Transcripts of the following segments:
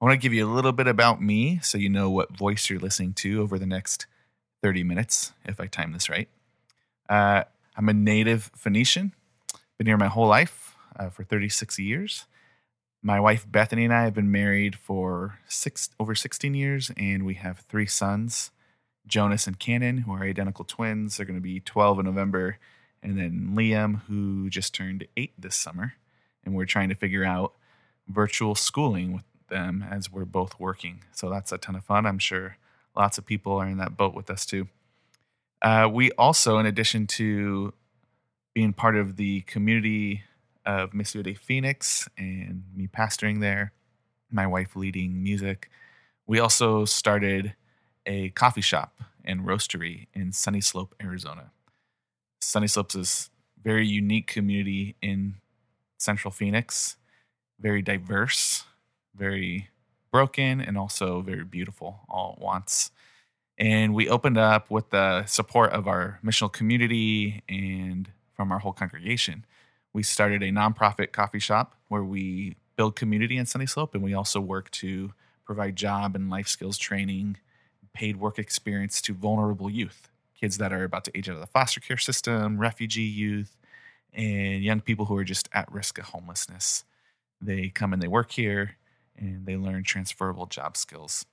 I want to give you a little bit about me so you know what voice you're listening to over the next 30 minutes, if I time this right. Uh, I'm a native Phoenician, been here my whole life uh, for 36 years. My wife Bethany and I have been married for six over 16 years, and we have three sons, Jonas and Cannon, who are identical twins. They're going to be 12 in November, and then Liam, who just turned eight this summer. And we're trying to figure out virtual schooling with them as we're both working. So that's a ton of fun. I'm sure lots of people are in that boat with us too. Uh, we also, in addition to being part of the community of Missio Dei Phoenix and me pastoring there, my wife leading music, we also started a coffee shop and roastery in Sunny Slope, Arizona. Sunny Slopes is a very unique community in Central Phoenix, very diverse, very broken, and also very beautiful all at once. And we opened up with the support of our missional community and from our whole congregation. We started a nonprofit coffee shop where we build community in Sunny Slope, and we also work to provide job and life skills training, paid work experience to vulnerable youth, kids that are about to age out of the foster care system, refugee youth, and young people who are just at risk of homelessness. They come and they work here and they learn transferable job skills.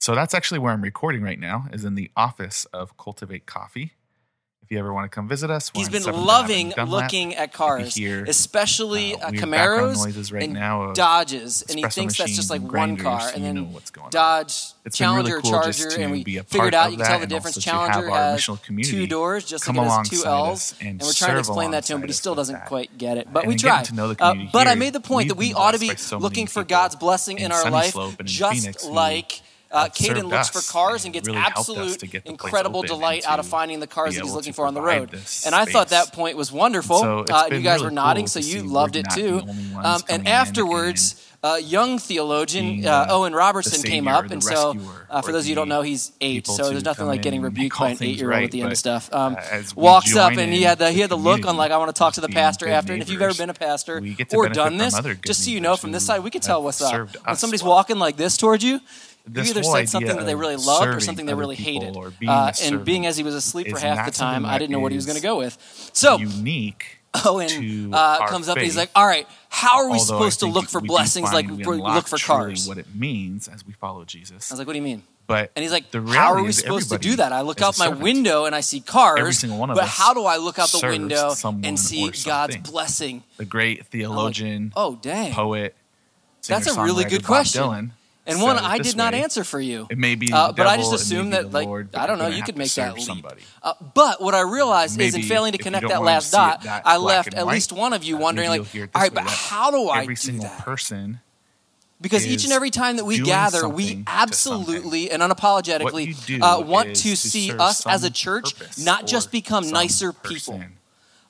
So that's actually where I'm recording right now, is in the office of Cultivate Coffee. If you ever want to come visit us, He's been loving looking at cars, hear, especially uh, Camaros right and now Dodges, and he thinks that's just like one car, and you then know what's going on. Dodge, It's been really Challenger, cool Charger, and we figured out you can tell the difference. also to have Challenger has two doors, just like it has two L's, and and we're trying to explain that to him, but he still doesn't quite get it. But And we try. know Uh, but I made the point that we ought to be by so many looking for God's blessing in our life, Slope and in just like. Uh, Caden looks for cars and gets really absolute get incredible delight out of finding the cars that he's looking for on the road. And I thought that point was wonderful. So uh, you guys really were nodding, cool so you loved it too. the only ones Um, and afterwards, uh, young theologian uh, the- Owen Robertson came up, and so uh, for those of you who don't know, he's eight, so there's nothing like getting rebuked by an eight-year-old right, at the end of stuff. Um, uh, walks up and he had the he had the look on like I want to talk to the pastor after. And if you've ever been a pastor we get to or done this, just so you know, from this side, we can tell what's up. When somebody's walking like this towards you. You This either said something that they really loved or something they really hated. or being Uh, and being as he was asleep for half the time, I didn't know what he was going to go with. So unique Owen uh, comes up and he's like, "All right, how are we Although supposed to look for blessings like we look for cars?" What it means as we follow Jesus. I was like, "What do you mean?" But And he's like, "How are we supposed to do that?" I look out my window and I see cars, Every single one of but how do I look out the window and see God's blessing? The great theologian, Oh, dang! poet, That's a really good question. Dylan and one I did not way. answer for you. It may be Uh, but I just assumed that, like, Lord, I don't know, you could make that leap. somebody. Uh, but what I realized is in failing to connect that last dot, that I left at white, least one of you wondering, like, you'll hear it all right, but how do I every do single that? person Because each and every time that we gather, we absolutely and unapologetically uh, want to to see us as a church not just become nicer person.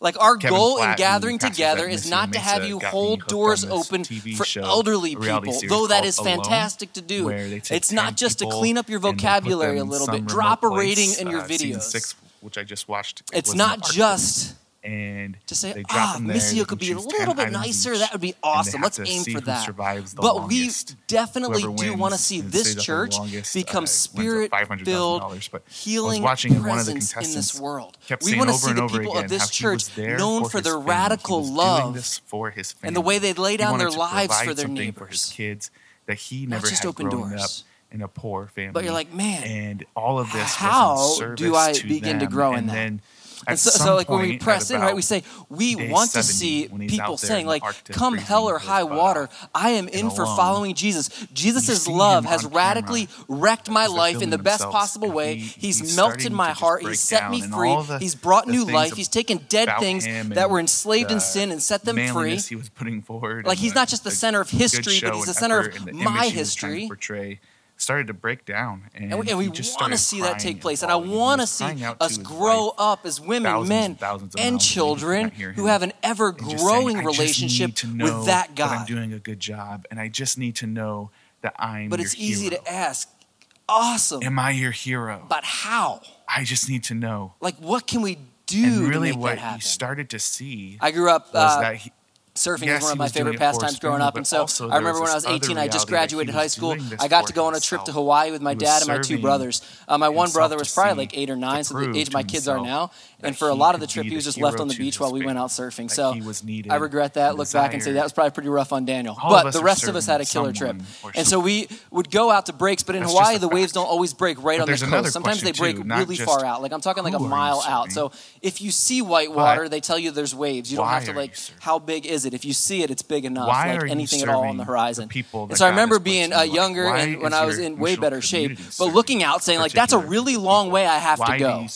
Like our Kevin goal in Platt, who gathering together is not to have you hold doors open for show, elderly people, though that is is Alone, fantastic to do. where they take It's not just to clean up your and they put vocabulary a little bit. Drop a place. rating in your Uh, videos. six, which I just watched. it It's not just and to say, ah, Missio could be a little bit nicer. each, That would be awesome. Let's aim for that. But longest. we definitely Whoever do want to see this stays up the church longest, become uh, spirit $500,000, filled, healing watching and one of the presence in this world. We want to see the people again of this church known for for their family. Radical love for his and the way they lay down their lives for their something for his neighbors. kids that he Not never just had open growing doors. up in a poor family. But you're like, man, and all of this how do I begin to grow in that? And so, so like when we press in, right, we say we want to see people saying like, "Come hell or high water, I am in for alone, following Jesus." Jesus' love has radically camera wrecked my life in the best possible way. he- he's, he's melted my heart. He's set me free. the- he's brought new life. He's taken dead things that were enslaved in sin and set them free. he was putting forward. Like he's not just the center of history, but he's the center of effort and the my image he was trying to history. Started to break down, and, And we, and we just want to see that take place. And I want to see crying out to us grow up as women, thousands men, and thousands and miles away. He children could not hear who have an ever growing saying, relationship with that God. that I'm doing a good job, and I just need to know that I'm. But it's easy to ask, awesome, Am I your hero? but how? I just need to know. Like, what can we do And to really, make what that happen? he started to see I grew up was uh, that he, surfing yes, was one of my favorite pastimes growing up. And so I remember when I was 18, I just graduated high school. I got to go on a trip to Hawaii with my dad and my two brothers. Uh, my one brother was probably like eight or nine, so the age my kids are now and for a lot of the trip, he was just left on the beach while we went out surfing. So I regret that. Look desired. back and say that was probably pretty rough on Daniel. All but the rest of us had a killer trip, and so we would go out to breaks. But in That's Hawaii, the waves don't always break right but on the coast. Sometimes they break too, really far out. Like I'm talking like a mile out. So if you see white water, they tell you there's waves. You don't have to like how big is it? If you see it, it's big enough. Why like anything at all on the horizon. So I remember being uh, younger and when I was in way better shape, but looking out saying like that's a really long way I have to go.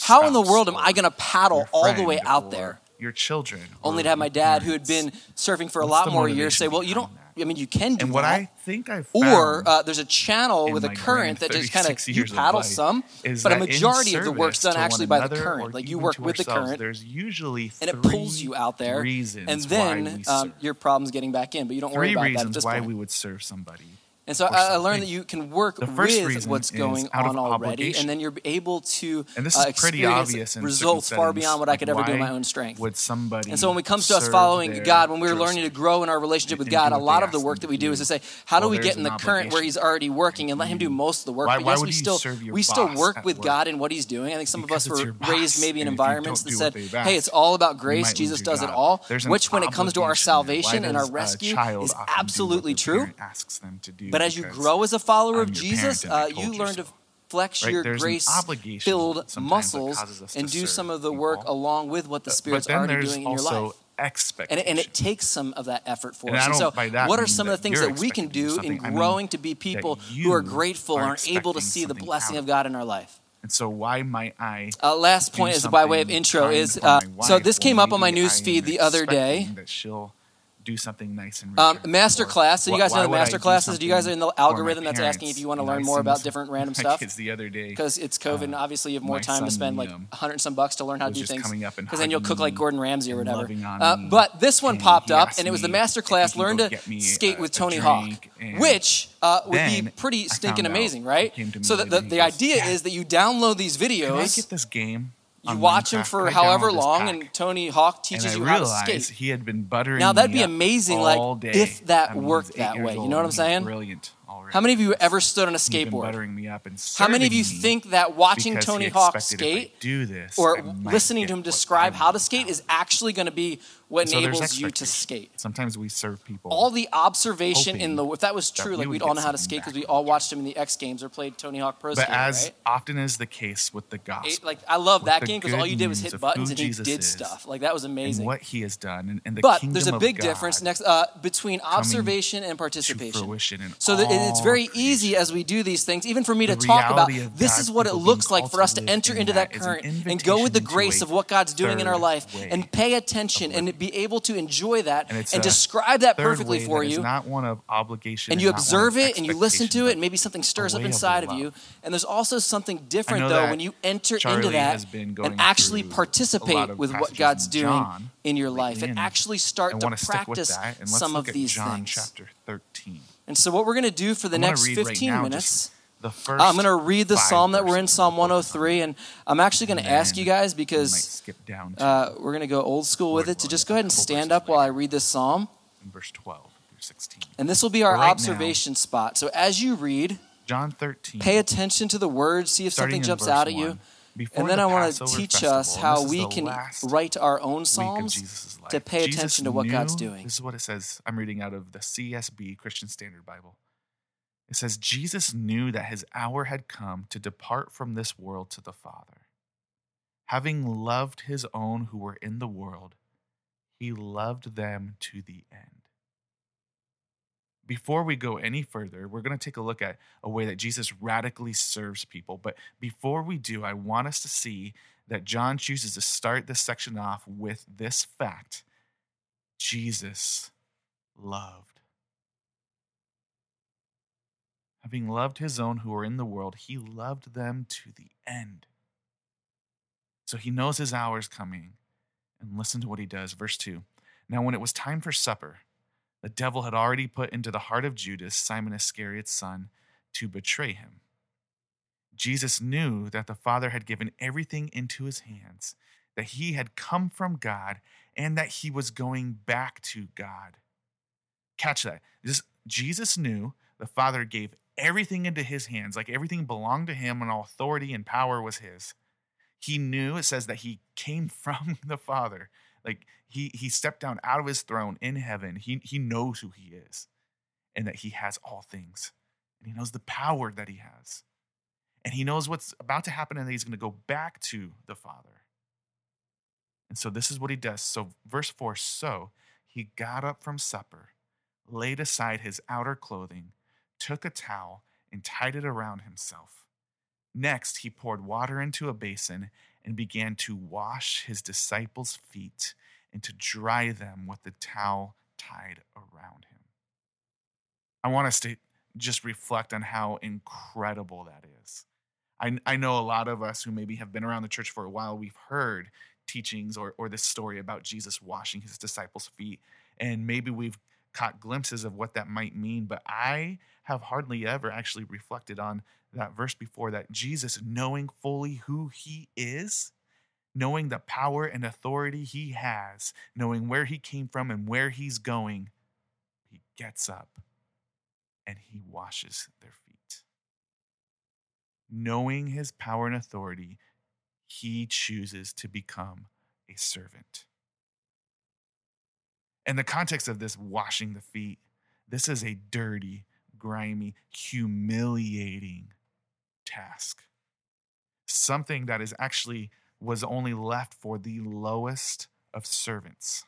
How in the world Am I going to paddle all the way out there. Your children. Only to have my dad, who had been surfing for a lot more years, say, well, you don't. I mean, you can do and what that. I think I or uh, there's a channel with a current that just kind of you paddle some, but a majority of the work's done actually by the current. Like you work with the current. There's usually and it pulls you out there, and then um, your problem's getting back in. But you don't worry about that Three this. Why we would serve somebody and so I, I, learned that you can work with what's going on already, and then you're able to and this uh, is uh, pretty obvious results far beyond what like I could ever do in my own strength. Would somebody and so when it comes to us following God, when we're learning to grow in our relationship with God, a lot of the work that we do is to say, how well, do we get in the current where He's already working and let Him do most of the work? Why, but yes, we still we still work with work? God in what He's doing. I think some because of us were raised maybe in environments that said, hey, it's all about grace. Jesus does it all. Which, when it comes to our salvation and our rescue, is absolutely true. Asks them to do but as you grow as a follower of Jesus, uh, you learn to flex right? your grace filled muscles and do some of the work along with what the Spirit's already doing in your life. And it, and, it takes some of that effort for and us. And so, what are some of the things that we can do in growing I mean, to be people who are grateful are and are able to see the blessing out. of God in our life? And so, why might I? Uh, last point is by way of intro is uh, so this came up on my news feed the other day. That she'll do something nice and um, master class. So you guys know the master classes. Do you guys are in the algorithm that's asking if you want to learn more about different random stuff? Kids the other day because it's COVID. and obviously, you have more time to spend like hundred some bucks to learn how to do things. Because then you'll cook like Gordon Ramsay or whatever. Uh, but this one popped up, and it was the master class. Learn to skate with Tony Hawk, which uh, would be pretty stinking amazing, right? So the, the, the idea is that you download these videos. Can I get this game? you watch him for however long, and Tony Hawk teaches you how to skate. He had been buttering. Now that'd be amazing, like if that worked that way. You know what I'm saying? Brilliant. How many of you ever stood on a skateboard? How many of you think that watching Tony Hawk skate this, or listening to him describe how to skate is actually going to be what so enables you to skate? Sometimes we serve people. All the observation in the if that was true, that like we'd all know how to skate because we all watched him in the X Games or played Tony Hawk Pro Skater. But as right? often is the case with the gospel, it, like I love that game because all you did was hit buttons and you did stuff. Like that was amazing. what he has done and, and the but there's a big difference next uh, between observation and participation. so it's very easy as we do these things, even for me to talk about this is what it looks like for us to enter into that, that current an and go with the grace of what God's doing in our life way. and pay attention and be able to enjoy that and, and describe that perfectly for you. you. Not one of obligation. And you observe it and you listen to it and maybe something stirs up inside of, of you. And there's also something different though when you enter Charlie into that and actually participate with what God's doing in your life and actually start to practice some of these things. John chapter 13. And so, what we're going to do for the I'm next 15 right minutes, the uh, first I'm going to read the psalm that we're in, Psalm 103. And I'm actually going to ask you guys, because uh, we're going to go old school with it, to just go ahead and stand up while I read this psalm. Verse 12 through 16. And this will be our observation spot. So, as you read, John 13, pay attention to the words, see if something jumps out at you. Before and then the I want to teach festival, us how we can write our own psalms to pay Jesus attention to what knew, God's doing. This is what it says. I'm reading out of the CSB, Christian Standard Bible. It says, Jesus knew that his hour had come to depart from this world to the Father. Having loved his own who were in the world, he loved them to the end before we go any further, we're going to take a look at a way that Jesus radically serves people. But before we do, I want us to see that John chooses to start this section off with this fact Jesus loved. Having loved his own who were in the world, he loved them to the end. So he knows his hour is coming. And listen to what he does. Verse 2 Now, when it was time for supper, the devil had already put into the heart of Judas, Simon Iscariot's son, to betray him. Jesus knew that the Father had given everything into his hands that he had come from God and that he was going back to God. Catch that. This, Jesus knew the Father gave everything into his hands, like everything belonged to him, and all authority and power was his. He knew, it says that he came from the Father. Like he he stepped down out of his throne in heaven. He he knows who he is and that he has all things. And he knows the power that he has. And he knows what's about to happen and that he's going to go back to the Father. And so this is what he does. So, verse 4 So he got up from supper, laid aside his outer clothing, took a towel, and tied it around himself. Next, he poured water into a basin and began to wash his disciples' feet and to dry them with the towel tied around him. I want us to just reflect on how incredible that is. I, I know a lot of us who maybe have been around the church for a while, we've heard teachings or, or this story about Jesus washing his disciples' feet. And maybe we've caught glimpses of what that might mean, but I have hardly ever actually reflected on that verse before that Jesus, knowing fully who he is, knowing the power and authority he has, knowing where he came from and where he's going, he gets up and he washes their feet. Knowing his power and authority, he chooses to become a servant. In the context of this washing the feet, this is a dirty, grimy, humiliating task. Something that is actually was only left for the lowest of servants.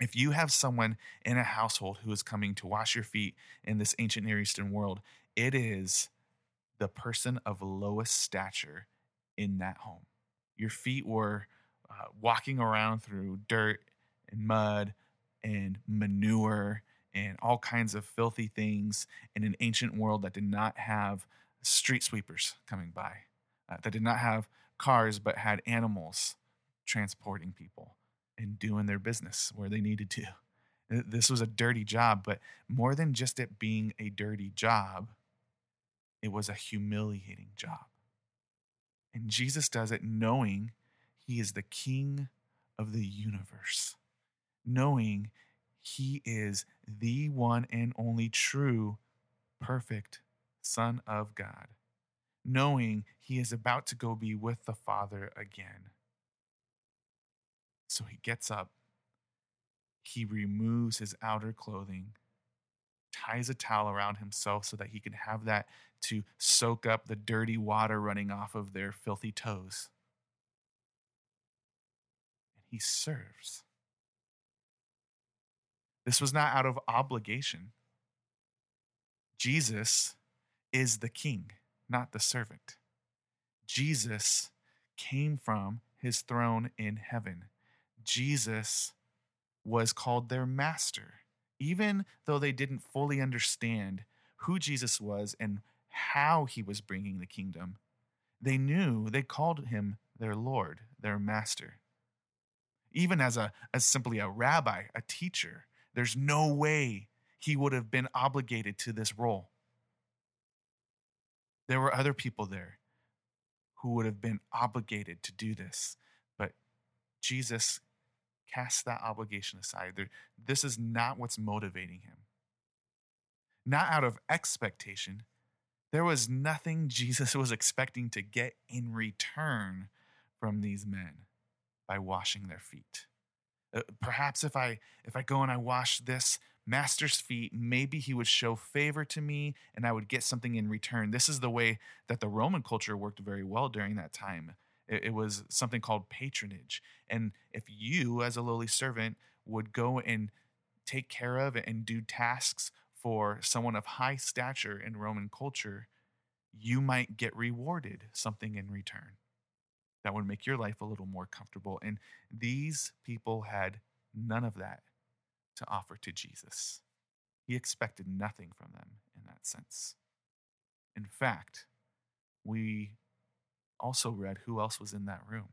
If you have someone in a household who is coming to wash your feet in this ancient Near Eastern world, it is the person of lowest stature in that home. Your feet were uh, walking around through dirt and mud and manure and all kinds of filthy things in an ancient world that did not have street sweepers coming by, uh, that did not have cars but had animals transporting people and doing their business where they needed to. This was a dirty job, but more than just it being a dirty job, it was a humiliating job. And Jesus does it knowing he is the king of the universe, knowing he is the one and only true, perfect Son of God, knowing he is about to go be with the Father again. So he gets up, he removes his outer clothing, ties a towel around himself so that he can have that to soak up the dirty water running off of their filthy toes. And he serves. This was not out of obligation. Jesus is the king, not the servant. Jesus came from his throne in heaven. Jesus was called their master, even though they didn't fully understand who Jesus was and how he was bringing the kingdom. They knew they called him their Lord, their master. Even as a as simply a rabbi, a teacher, there's no way he would have been obligated to this role. There were other people there who would have been obligated to do this, but Jesus cast that obligation aside. This is not what's motivating him. Not out of expectation. There was nothing Jesus was expecting to get in return from these men by washing their feet. Uh, perhaps if I if I go and I wash this master's feet, maybe he would show favor to me and I would get something in return. This is the way that the Roman culture worked very well during that time. It, it was something called patronage. And if you, as a lowly servant, would go and take care of and do tasks for someone of high stature in Roman culture, you might get rewarded something in return that would make your life a little more comfortable. And these people had none of that to offer to Jesus. He expected nothing from them in that sense. In fact, we also read who else was in that room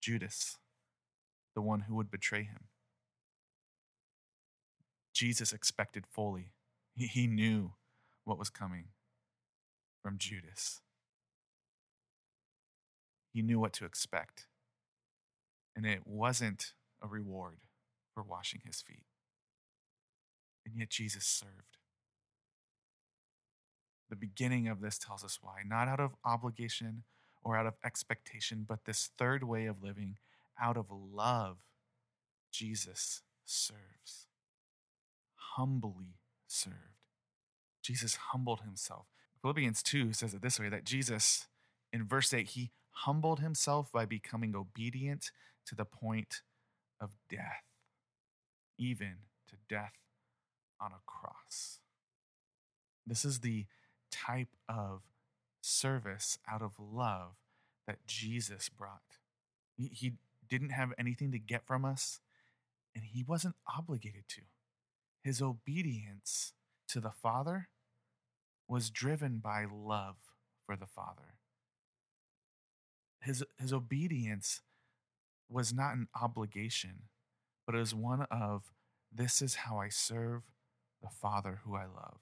Judas, the one who would betray him. Jesus expected fully, he knew what was coming from Judas. He knew what to expect. And it wasn't a reward for washing his feet. And yet Jesus served. The beginning of this tells us why, not out of obligation or out of expectation, but this third way of living, out of love, Jesus serves. Humbly served. Jesus humbled himself. Philippians 2 says it this way that Jesus, in verse 8, he humbled himself by becoming obedient to the point of death, even to death on a cross. This is the type of service out of love that Jesus brought. He didn't have anything to get from us, and he wasn't obligated to. His obedience to the Father was driven by love for the Father. His, his obedience was not an obligation, but it was one of this is how I serve the Father who I love.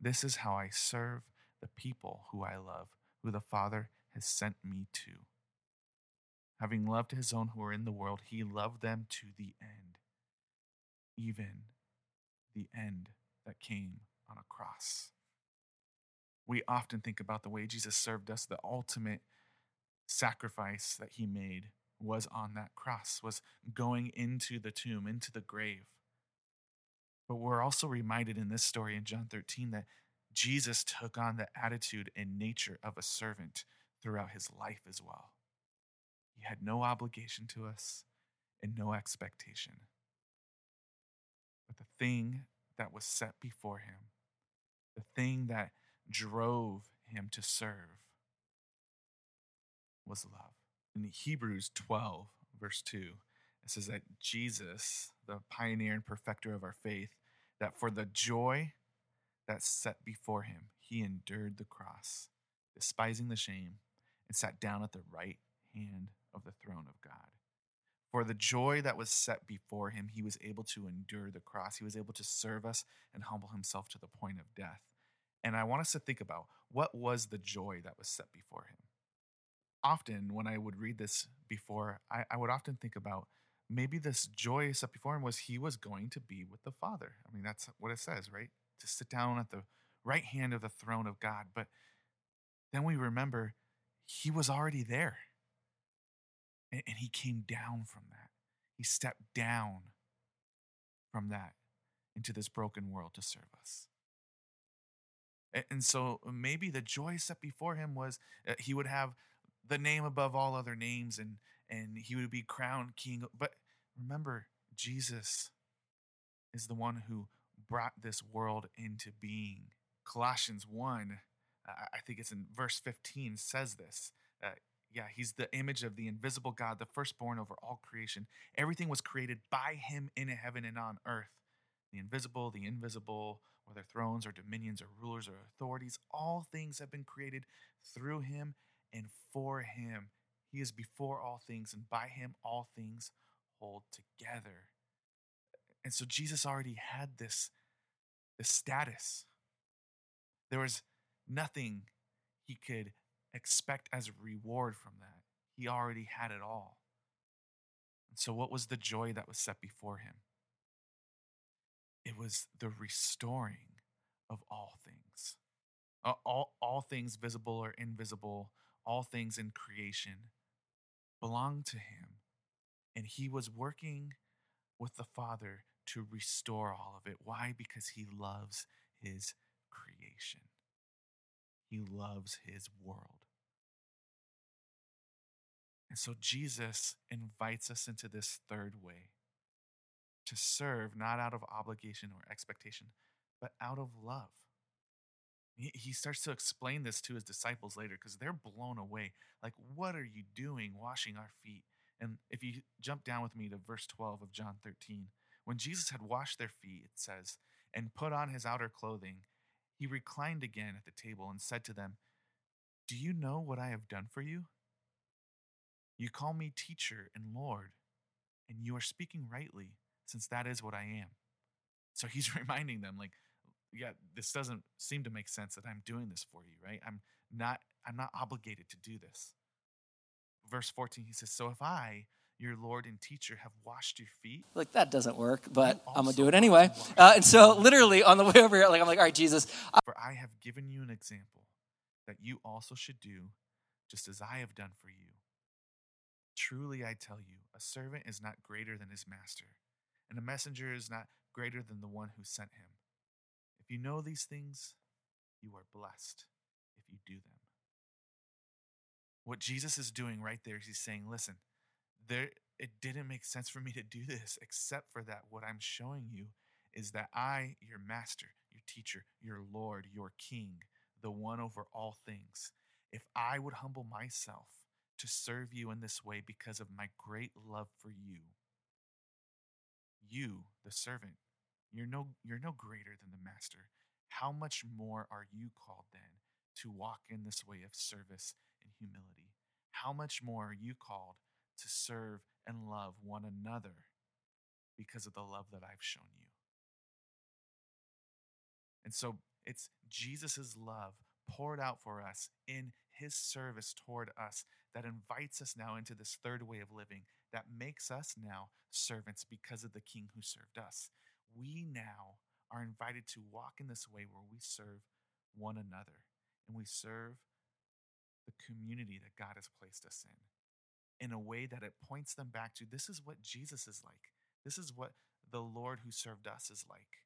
This is how I serve the people who I love, who the Father has sent me to. Having loved his own who are in the world, he loved them to the end, even the end that came on a cross. We often think about the way Jesus served us, the ultimate sacrifice that he made was on that cross, was going into the tomb, into the grave. But we're also reminded in this story in John 13 that Jesus took on the attitude and nature of a servant throughout his life as well. He had no obligation to us and no expectation. But the thing that was set before him, the thing that drove him to serve, was love. In Hebrews 12, verse 2, it says that Jesus, the pioneer and perfecter of our faith, that for the joy that set before him, he endured the cross, despising the shame, and sat down at the right hand of the throne of God. For the joy that was set before him, he was able to endure the cross. He was able to serve us and humble himself to the point of death. And I want us to think about what was the joy that was set before him. Often, when I would read this before, I, I would often think about maybe this joy set before him was he was going to be with the Father. I mean, that's what it says, right? To sit down at the right hand of the throne of God. But then we remember he was already there. And, and he came down from that. He stepped down from that into this broken world to serve us. And, so maybe the joy set before him was uh, he would have the name above all other names and and he would be crowned king but remember jesus is the one who brought this world into being. Colossians 1 i think it's in verse 15 says this uh, yeah he's the image of the invisible god the firstborn over all creation. Everything was created by him in heaven and on earth. The invisible the invisible whether thrones or dominions or rulers or authorities all things have been created through him and for him. He is before all things, and by him all things hold together. And so Jesus already had this, this status. There was nothing he could expect as a reward from that. He already had it all. And so, what was the joy that was set before him? It was the restoring of all things. All, all things visible or invisible, all things in creation belong to him. And he was working with the Father to restore all of it. Why? Because he loves his creation, he loves his world. And so Jesus invites us into this third way to serve not out of obligation or expectation, but out of love. He starts to explain this to his disciples later because they're blown away. Like, what are you doing washing our feet? And if you jump down with me to verse 12 of John 13, when Jesus had washed their feet, it says, and put on his outer clothing, he reclined again at the table and said to them, Do you know what I have done for you? You call me teacher and Lord, and you are speaking rightly, since that is what I am. So he's reminding them, like, yeah, this doesn't seem to make sense that I'm doing this for you, right? I'm not I'm not obligated to do this. Verse 14 he says, "So if I, your Lord and teacher have washed your feet, Like that doesn't work, but I'm gonna do it anyway. Uh, and so, literally on the way over here, like I'm like, all right, Jesus, for I have given you an example that you also should do, just as I have done for you. Truly, I tell you, a servant is not greater than his master, and a messenger is not greater than the one who sent him. If you know these things, you are blessed if you do them. What Jesus is doing right there is he's saying, listen, there it didn't make sense for me to do this except for that what I'm showing you is that I, your master, your teacher, your Lord, your king, the one over all things, if I would humble myself to serve you in this way because of my great love for you, you, the servant, you're no you're no greater than the master. How much more are you called then to walk in this way of service and humility? How much more are you called to serve and love one another because of the love that I've shown you? And so it's Jesus' love poured out for us in his service toward us that invites us now into this third way of living that makes us now servants because of the king who served us. We now are invited to walk in this way where we serve one another and we serve the community that God has placed us in in a way that it points them back to this is what Jesus is like. This is what the Lord who served us is like.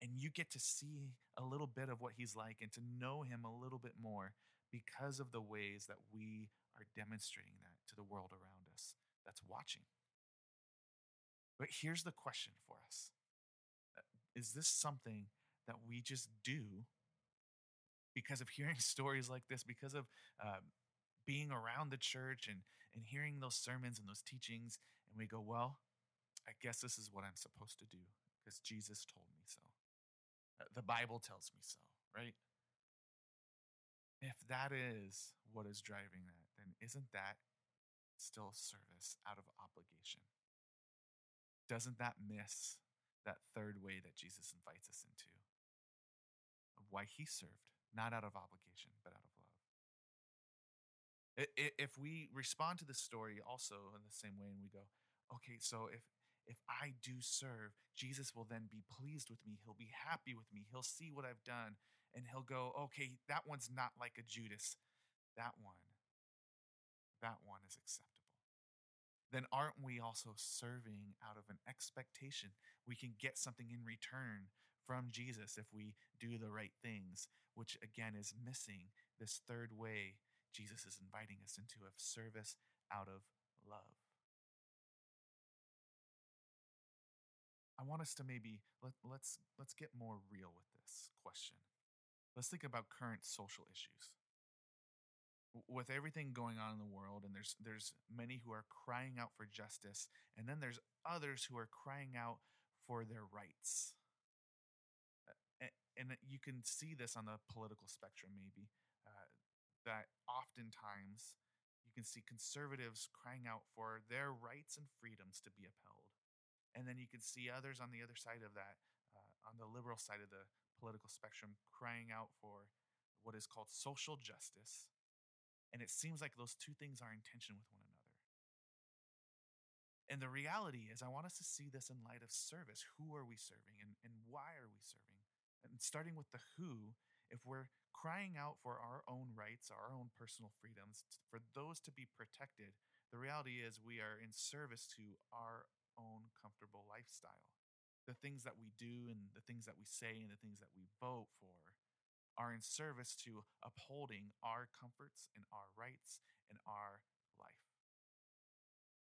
And you get to see a little bit of what he's like and to know him a little bit more because of the ways that we are demonstrating that to the world around us that's watching. But here's the question for us Is this something that we just do because of hearing stories like this, because of um, being around the church and, and hearing those sermons and those teachings, and we go, well, I guess this is what I'm supposed to do because Jesus told me so. Uh, The Bible tells me so, right? If that is what is driving that, then isn't that still service out of obligation? Doesn't that miss that third way that Jesus invites us into? Of why he served, not out of obligation, but out of love. If we respond to the story also in the same way and we go, okay, so if if I do serve, Jesus will then be pleased with me. He'll be happy with me. He'll see what I've done and he'll go, okay, that one's not like a Judas. That one, that one is acceptable. Then aren't we also serving out of an expectation we can get something in return from Jesus if we do the right things, which again is missing this third way Jesus is inviting us into of service out of love. I want us to maybe let, let's let's get more real with this question. Let's think about current social issues. With everything going on in the world, and there's there's many who are crying out for justice, and then there's others who are crying out for their rights. Uh, a- And you can see this on the political spectrum, maybe uh, that oftentimes you can see conservatives crying out for their rights and freedoms to be upheld and then you can see others on the other side of that, uh, on the liberal side of the political spectrum, crying out for what is called social justice. And it seems like those two things are in tension with one another. And the reality is, I want us to see this in light of service. Who are we serving and, and why are we serving? And starting with the who, if we're crying out for our own rights, our own personal freedoms, for those to be protected, the reality is we are in service to our own comfortable lifestyle. The things that we do and the things that we say and the things that we vote for are in service to upholding our comforts and our rights and our life.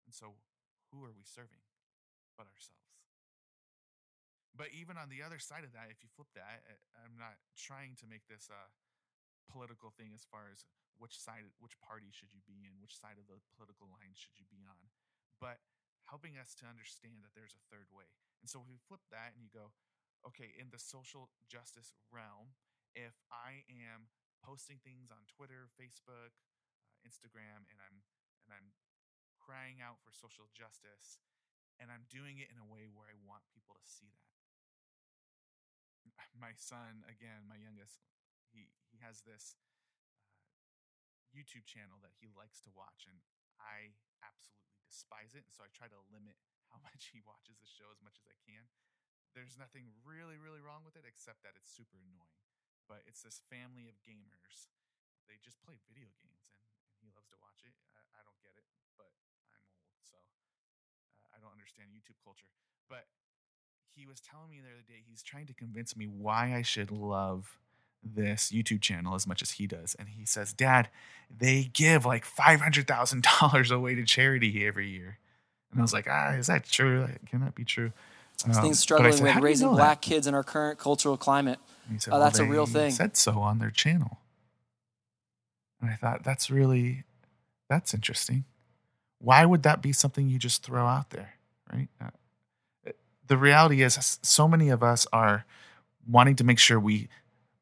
And so, who are we serving but ourselves? But even on the other side of that, if you flip that, I- I'm not trying to make this a political thing as far as which side, which party should you be in, which side of the political line should you be on, but helping us to understand that there's a third way. And so if you flip that and you go, okay, in the social justice realm, if I am posting things on Twitter, Facebook, uh, Instagram, and I'm and I'm crying out for social justice, and I'm doing it in a way where I want people to see that. My son, again, my youngest, he he has this uh, YouTube channel that he likes to watch, and I absolutely despise it. And so I try to limit how much he watches the show as much as I can. There's nothing really, really wrong with it except that it's super annoying. But it's this family of gamers. They just play video games and, and he loves to watch it. I, I don't get it, but I'm old, so uh, I don't understand YouTube culture. But he was telling me the other day he's trying to convince me why I should love this YouTube channel as much as he does. And he says, Dad, they give like $500,000 away to charity every year. And I was like, ah, is that true? Can that be true? Things Um, I struggling said, with "How you raising know that?" black kids in our current cultural climate. Said, Oh, that's a real thing. Said so on their channel, and I thought that's really that's interesting. Why would that be something you just throw out there, right? Uh, the reality is, so many of us are wanting to make sure we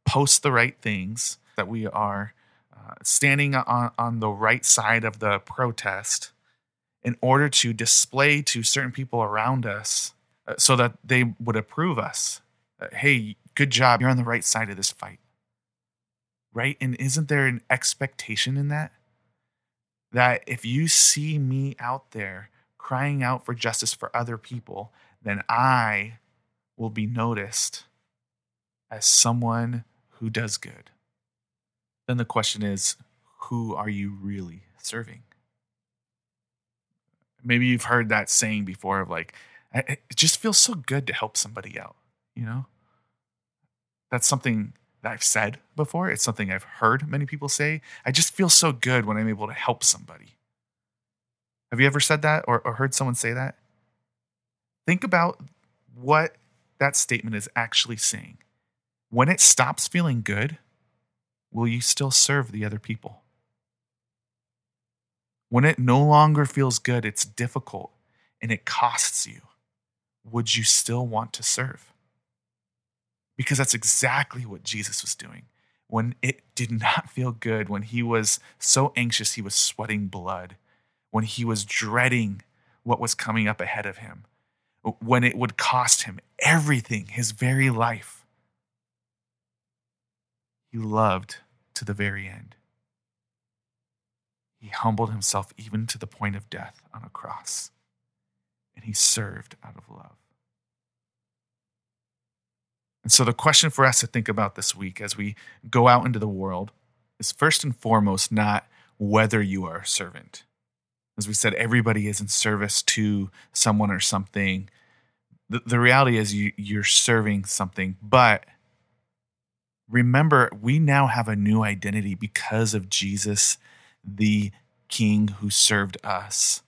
post the right things, that we are uh, standing on on the right side of the protest, in order to display to certain people around us, uh, so that they would approve us uh, hey, good job. You're on the right side of this fight. Right? And isn't there an expectation in that? That if you see me out there crying out for justice for other people, then I will be noticed as someone who does good. Then the question is, who are you really serving? Maybe you've heard that saying before of like, it just feels so good to help somebody out, you know? That's something that I've said before. It's something I've heard many people say. I just feel so good when I'm able to help somebody. Have you ever said that or, or heard someone say that? Think about what that statement is actually saying. When it stops feeling good, will you still serve the other people? When it no longer feels good, it's difficult and it costs you, would you still want to serve? Because that's exactly what Jesus was doing. When it did not feel good, when he was so anxious, he was sweating blood, when he was dreading what was coming up ahead of him, when it would cost him everything, his very life, he loved to the very end. He humbled himself even to the point of death on a cross, and he served out of love. And so, the question for us to think about this week as we go out into the world is first and foremost not whether you are a servant. As we said, everybody is in service to someone or something. The, the reality is you, you're serving something, but remember, we now have a new identity because of Jesus, the King who served us.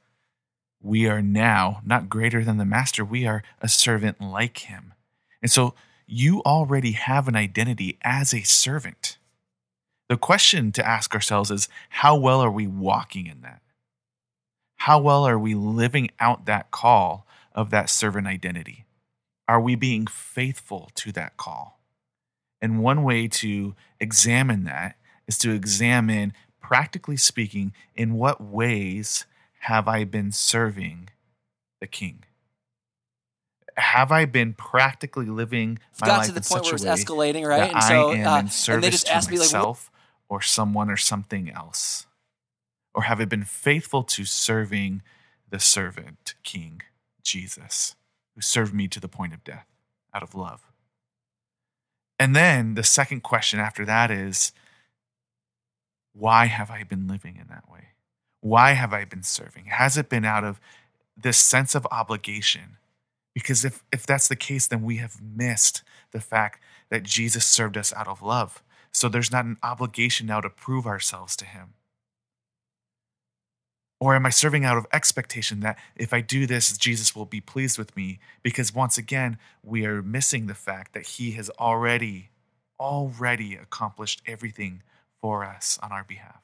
We are now not greater than the master, we are a servant like him. And so, you already have an identity as a servant. The question to ask ourselves is how well are we walking in that? How well are we living out that call of that servant identity? Are we being faithful to that call? And one way to examine that is to examine, practically speaking, in what ways have I been serving the king? Have I been practically living It's my got life to the in point such where a it's escalating, right? And so, I am uh, in and they service just to asked me like, myself or someone or something else? Or have I been faithful to serving the servant king, Jesus, who served me to the point of death out of love? And then the second question after that is why have I been living in that way? Why have I been serving? Has it been out of this sense of obligation? Because if, if that's the case, then we have missed the fact that Jesus served us out of love. So there's not an obligation now to prove ourselves to him. Or am I serving out of expectation that if I do this, Jesus will be pleased with me? Because once again, we are missing the fact that he has already, already accomplished everything for us on our behalf.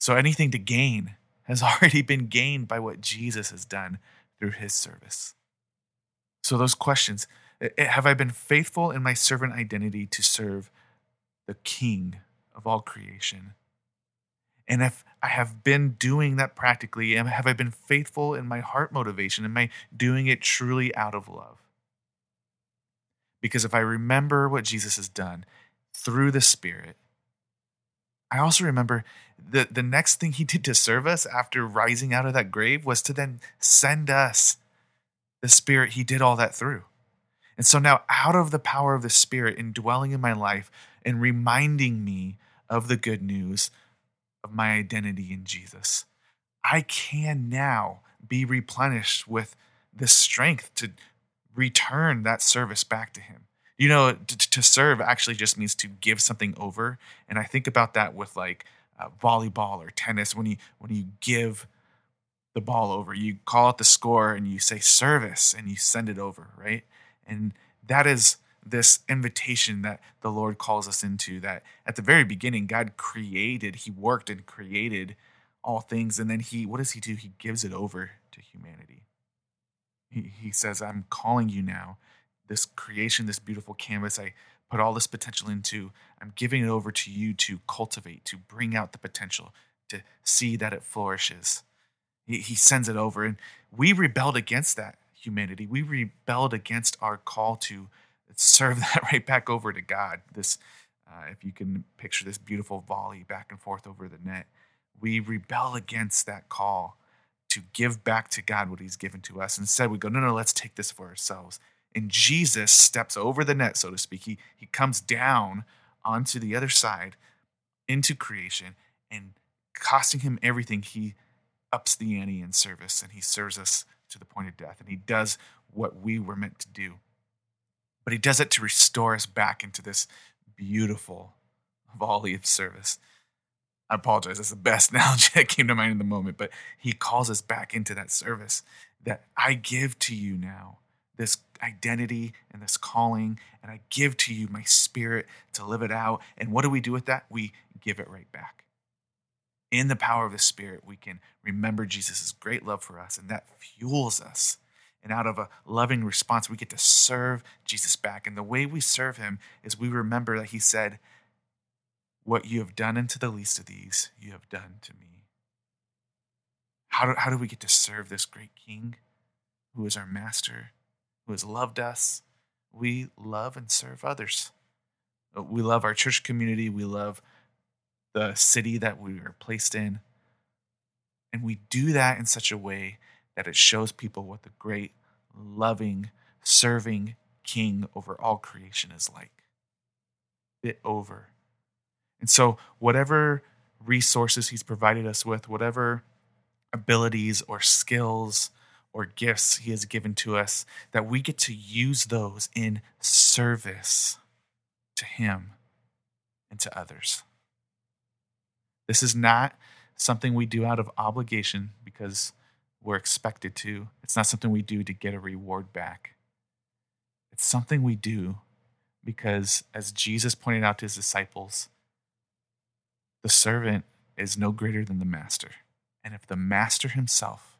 So anything to gain has already been gained by what Jesus has done through his service. So, those questions have I been faithful in my servant identity to serve the King of all creation? And if I have been doing that practically, have I been faithful in my heart motivation? Am I doing it truly out of love? Because if I remember what Jesus has done through the Spirit, I also remember the, the next thing he did to serve us after rising out of that grave was to then send us the Spirit he did all that through. And so now, out of the power of the Spirit indwelling in my life and reminding me of the good news of my identity in Jesus, I can now be replenished with the strength to return that service back to Him. You know, to, to serve actually just means to give something over. And I think about that with like uh, volleyball or tennis when you when you give the ball over. You call out the score and you say service and you send it over, right? And that is this invitation that the Lord calls us into that at the very beginning God created, he worked and created all things and then he what does he do? He gives it over to humanity. He he says, "I'm calling you now. This creation, this beautiful canvas I put all this potential into. I'm giving it over to you to cultivate, to bring out the potential, to see that it flourishes." He, he sends it over. And we rebelled against that humanity. We rebelled against our call to serve that right back over to God. This, uh, if you can picture this beautiful volley back and forth over the net, we rebel against that call to give back to God what He's given to us. Instead, we go, no, no, let's take this for ourselves. And Jesus steps over the net, so to speak. He, he comes down onto the other side into creation and costing him everything, he ups the ante in service and he serves us to the point of death and he does what we were meant to do. But he does it to restore us back into this beautiful volley of service. I apologize, that's the best analogy that came to mind in the moment, but he calls us back into that service that I give to you now this identity and this calling, and I give to you my spirit to live it out. And what do we do with that? We give it right back in the power of the Spirit, we can remember Jesus' great love for us, and that fuels us. And out of a loving response, we get to serve Jesus back. And the way we serve him is we remember that he said, What you have done unto the least of these, you have done to me. How do, how do we get to serve this great King who is our master, who has loved us? We love and serve others. Uh, we love our church community. We love the city that we are placed in. And we do that in such a way that it shows people what the great, loving, serving King over all creation is like. Bit over. And so, whatever resources He's provided us with, whatever abilities or skills or gifts He has given to us, that we get to use those in service to Him and to others. This is not something we do out of obligation because we're expected to. It's not something we do to get a reward back. It's something we do because, as Jesus pointed out to his disciples, the servant is no greater than the master. And if the master himself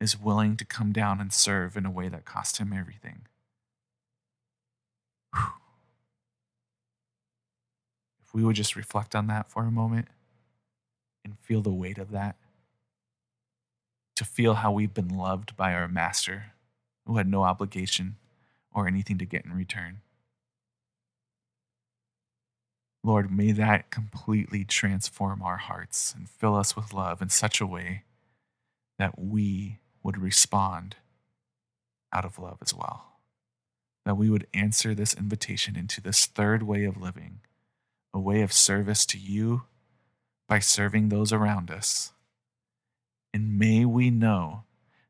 is willing to come down and serve in a way that cost him everything, whew, if we would just reflect on that for a moment and feel the weight of that. To feel how we've been loved by our master who had no obligation or anything to get in return. Lord, may that completely transform our hearts and fill us with love in such a way that we would respond out of love as well. That we would answer this invitation into this third way of living, a way of service to you by serving those around us. And may we know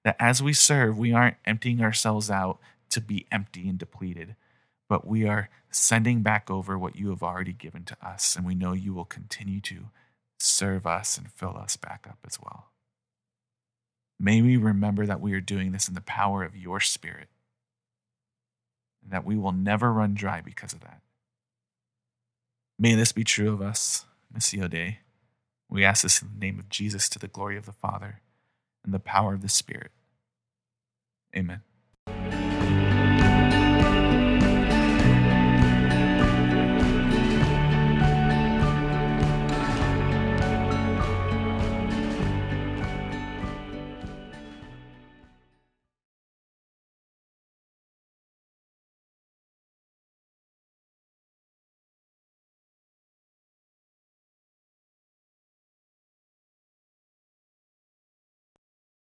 that as we serve, we aren't emptying ourselves out to be empty and depleted, but we are sending back over what you have already given to us. And we know you will continue to serve us and fill us back up as well. May we remember that we are doing this in the power of your Spirit and that we will never run dry because of that. May this be true of us, Missio Dei. We ask this in the name of Jesus to the glory of the Father and the power of the Spirit. Amen.